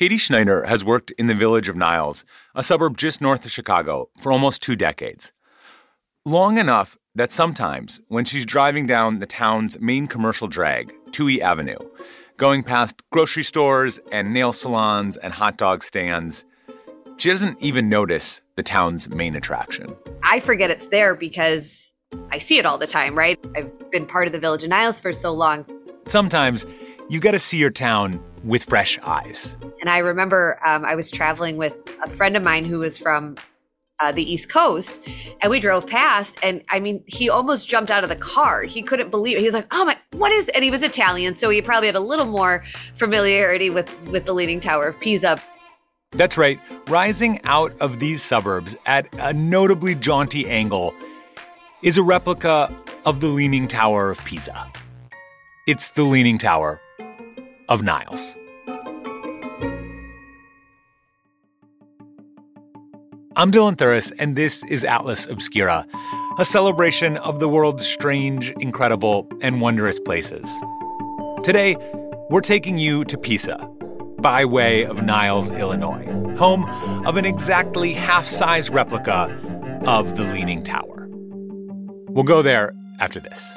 Katie Schneider has worked in the village of Niles, a suburb just north of Chicago, for almost two decades. Long enough that sometimes, when she's driving down the town's main commercial drag, Touhy Avenue, going past grocery stores and nail salons and hot dog stands, she doesn't even notice the town's main attraction. I forget it's there because I see it all the time, right? I've been part of the Village of Niles for so long. Sometimes you got to see your town with fresh eyes. And I remember um, I was traveling with a friend of mine who was from uh, the East Coast, and we drove past, and I mean, he almost jumped out of the car. He couldn't believe it. He was like, "Oh my, what is?" And he was Italian, so he probably had a little more familiarity with with the Leaning Tower of Pisa. That's right. Rising out of these suburbs at a notably jaunty angle is a replica of the Leaning Tower of Pisa. It's the Leaning Tower of Niles. I'm Dylan Thuras, and this is Atlas Obscura, a celebration of the world's strange, incredible, and wondrous places. Today, we're taking you to Pisa, by way of Niles, Illinois, home of an exactly half size replica of the Leaning Tower. We'll go there after this.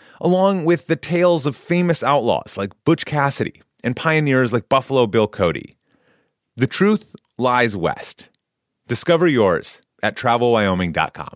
along with the tales of famous outlaws like Butch Cassidy and pioneers like Buffalo Bill Cody. The truth lies west. Discover yours at travelwyoming.com.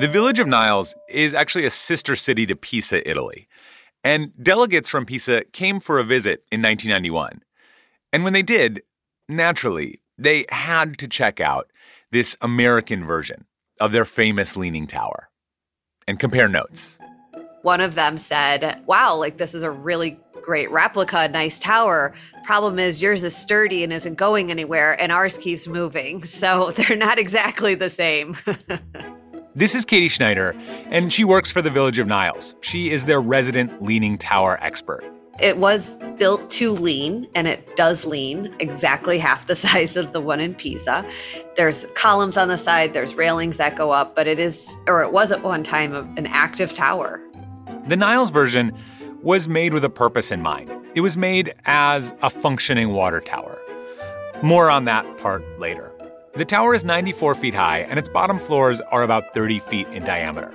The village of Niles is actually a sister city to Pisa, Italy. And delegates from Pisa came for a visit in 1991. And when they did, naturally, they had to check out this American version of their famous Leaning Tower and compare notes. One of them said, Wow, like this is a really great replica, nice tower. Problem is, yours is sturdy and isn't going anywhere, and ours keeps moving. So they're not exactly the same. This is Katie Schneider, and she works for the Village of Niles. She is their resident leaning tower expert. It was built to lean, and it does lean exactly half the size of the one in Pisa. There's columns on the side, there's railings that go up, but it is, or it was at one time, an active tower. The Niles version was made with a purpose in mind. It was made as a functioning water tower. More on that part later. The tower is 94 feet high, and its bottom floors are about 30 feet in diameter.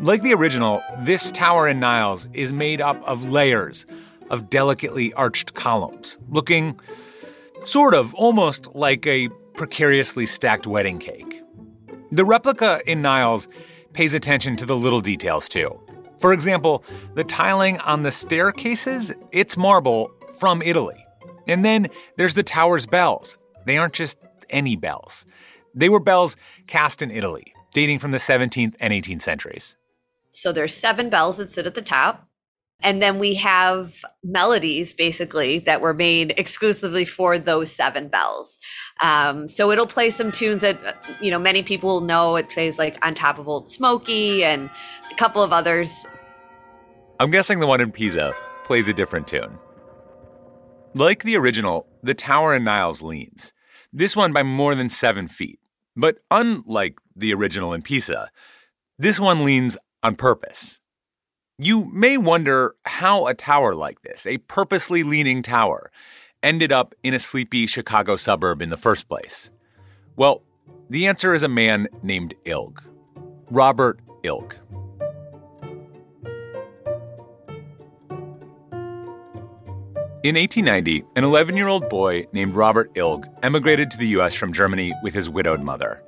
Like the original, this tower in Niles is made up of layers of delicately arched columns, looking sort of almost like a precariously stacked wedding cake. The replica in Niles pays attention to the little details too. For example, the tiling on the staircases, it's marble from Italy. And then there's the tower's bells. They aren't just any bells. They were bells cast in Italy, dating from the 17th and 18th centuries. So there's seven bells that sit at the top. And then we have melodies basically that were made exclusively for those seven bells. Um, so it'll play some tunes that, you know, many people know. It plays like On Top of Old Smoky and a couple of others. I'm guessing the one in Pisa plays a different tune. Like the original, the tower in Niles leans this one by more than seven feet. But unlike the original in Pisa, this one leans on purpose. You may wonder how a tower like this, a purposely leaning tower, ended up in a sleepy Chicago suburb in the first place. Well, the answer is a man named Ilg, Robert Ilg. In 1890, an 11 year old boy named Robert Ilg emigrated to the U.S. from Germany with his widowed mother.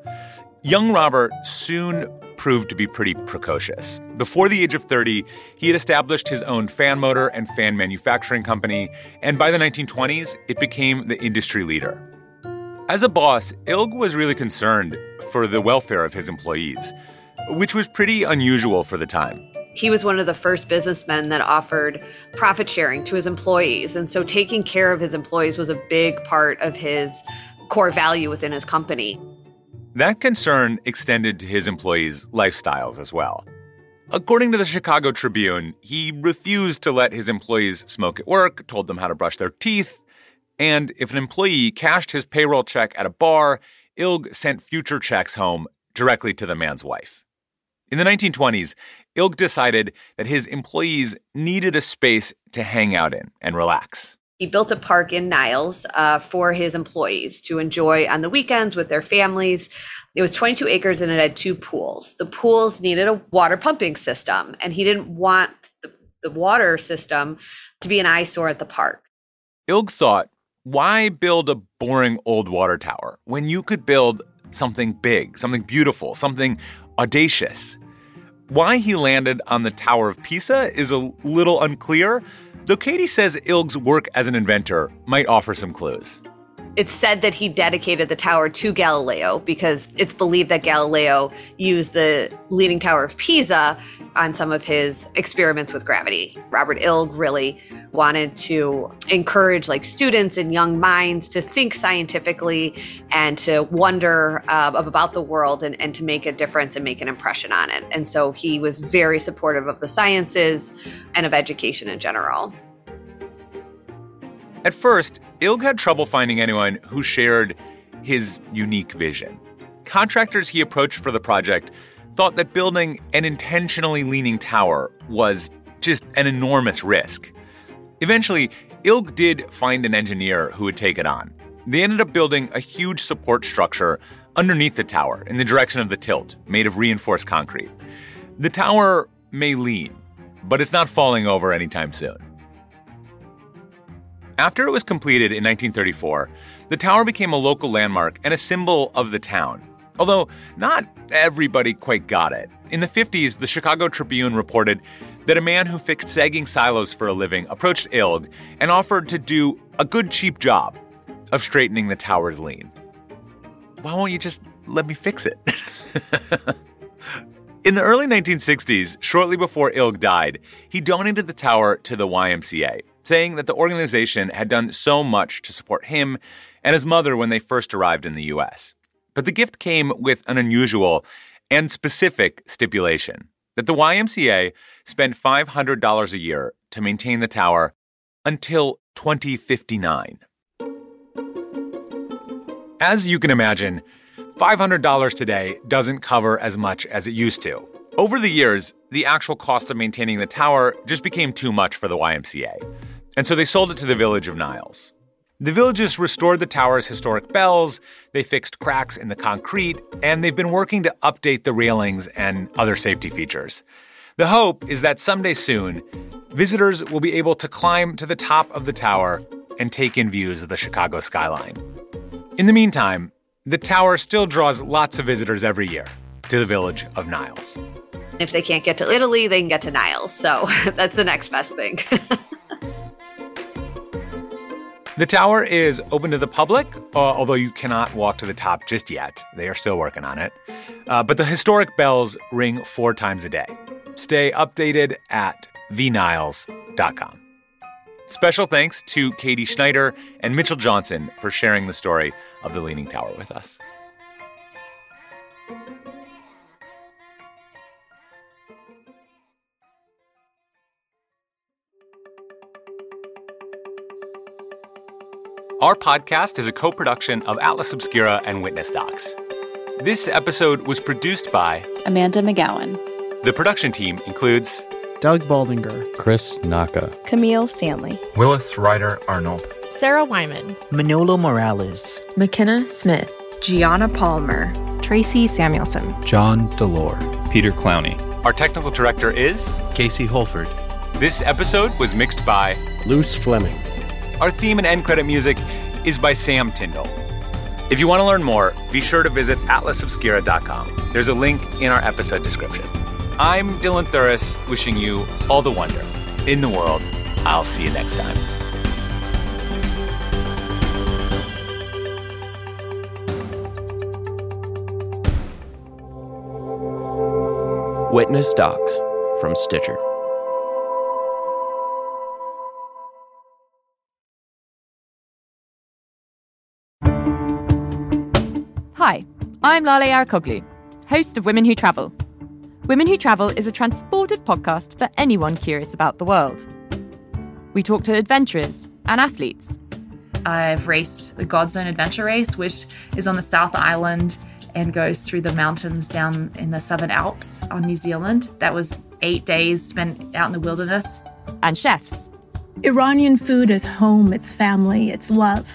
Young Robert soon proved to be pretty precocious. Before the age of 30, he had established his own fan motor and fan manufacturing company, and by the 1920s, it became the industry leader. As a boss, Ilg was really concerned for the welfare of his employees, which was pretty unusual for the time. He was one of the first businessmen that offered profit sharing to his employees. And so taking care of his employees was a big part of his core value within his company. That concern extended to his employees' lifestyles as well. According to the Chicago Tribune, he refused to let his employees smoke at work, told them how to brush their teeth, and if an employee cashed his payroll check at a bar, Ilg sent future checks home directly to the man's wife. In the 1920s, Ilg decided that his employees needed a space to hang out in and relax. He built a park in Niles uh, for his employees to enjoy on the weekends with their families. It was 22 acres and it had two pools. The pools needed a water pumping system, and he didn't want the, the water system to be an eyesore at the park. Ilg thought, why build a boring old water tower when you could build something big, something beautiful, something audacious? Why he landed on the Tower of Pisa is a little unclear, though Katie says Ilg's work as an inventor might offer some clues. It's said that he dedicated the tower to Galileo because it's believed that Galileo used the Leaning Tower of Pisa on some of his experiments with gravity. Robert Ilg really wanted to encourage like students and young minds to think scientifically and to wonder uh, about the world and, and to make a difference and make an impression on it. And so he was very supportive of the sciences and of education in general. At first, Ilg had trouble finding anyone who shared his unique vision. Contractors he approached for the project thought that building an intentionally leaning tower was just an enormous risk. Eventually, Ilg did find an engineer who would take it on. They ended up building a huge support structure underneath the tower in the direction of the tilt, made of reinforced concrete. The tower may lean, but it's not falling over anytime soon. After it was completed in 1934, the tower became a local landmark and a symbol of the town. Although not everybody quite got it. In the 50s, the Chicago Tribune reported that a man who fixed sagging silos for a living approached Ilg and offered to do a good, cheap job of straightening the tower's lean. Why won't you just let me fix it? In the early 1960s, shortly before Ilg died, he donated the tower to the YMCA, saying that the organization had done so much to support him and his mother when they first arrived in the U.S. But the gift came with an unusual and specific stipulation that the YMCA spent $500 a year to maintain the tower until 2059. As you can imagine, $500 today doesn't cover as much as it used to. Over the years, the actual cost of maintaining the tower just became too much for the YMCA, and so they sold it to the village of Niles. The villages restored the tower's historic bells, they fixed cracks in the concrete, and they've been working to update the railings and other safety features. The hope is that someday soon, visitors will be able to climb to the top of the tower and take in views of the Chicago skyline. In the meantime, the tower still draws lots of visitors every year to the village of Niles. If they can't get to Italy, they can get to Niles. So that's the next best thing. The tower is open to the public, uh, although you cannot walk to the top just yet. They are still working on it. Uh, but the historic bells ring four times a day. Stay updated at vniles.com. Special thanks to Katie Schneider and Mitchell Johnson for sharing the story of the Leaning Tower with us. Our podcast is a co production of Atlas Obscura and Witness Docs. This episode was produced by Amanda McGowan. The production team includes Doug Baldinger, Chris Naka, Camille Stanley, Willis Ryder Arnold, Sarah Wyman, Manolo Morales, McKenna Smith, Gianna Palmer, Tracy Samuelson, John Delore, Peter Clowney. Our technical director is Casey Holford. This episode was mixed by Luce Fleming. Our theme and end credit music is by Sam Tyndall. If you want to learn more, be sure to visit atlasobscura.com. There's a link in our episode description. I'm Dylan Thuras, wishing you all the wonder in the world. I'll see you next time. Witness Docs from Stitcher. Hi, I'm Lale Arikoglu, host of Women Who Travel. Women Who Travel is a transported podcast for anyone curious about the world. We talk to adventurers and athletes. I've raced the Godzone Adventure Race, which is on the South Island and goes through the mountains down in the Southern Alps on New Zealand. That was eight days spent out in the wilderness. And chefs. Iranian food is home, it's family, it's love.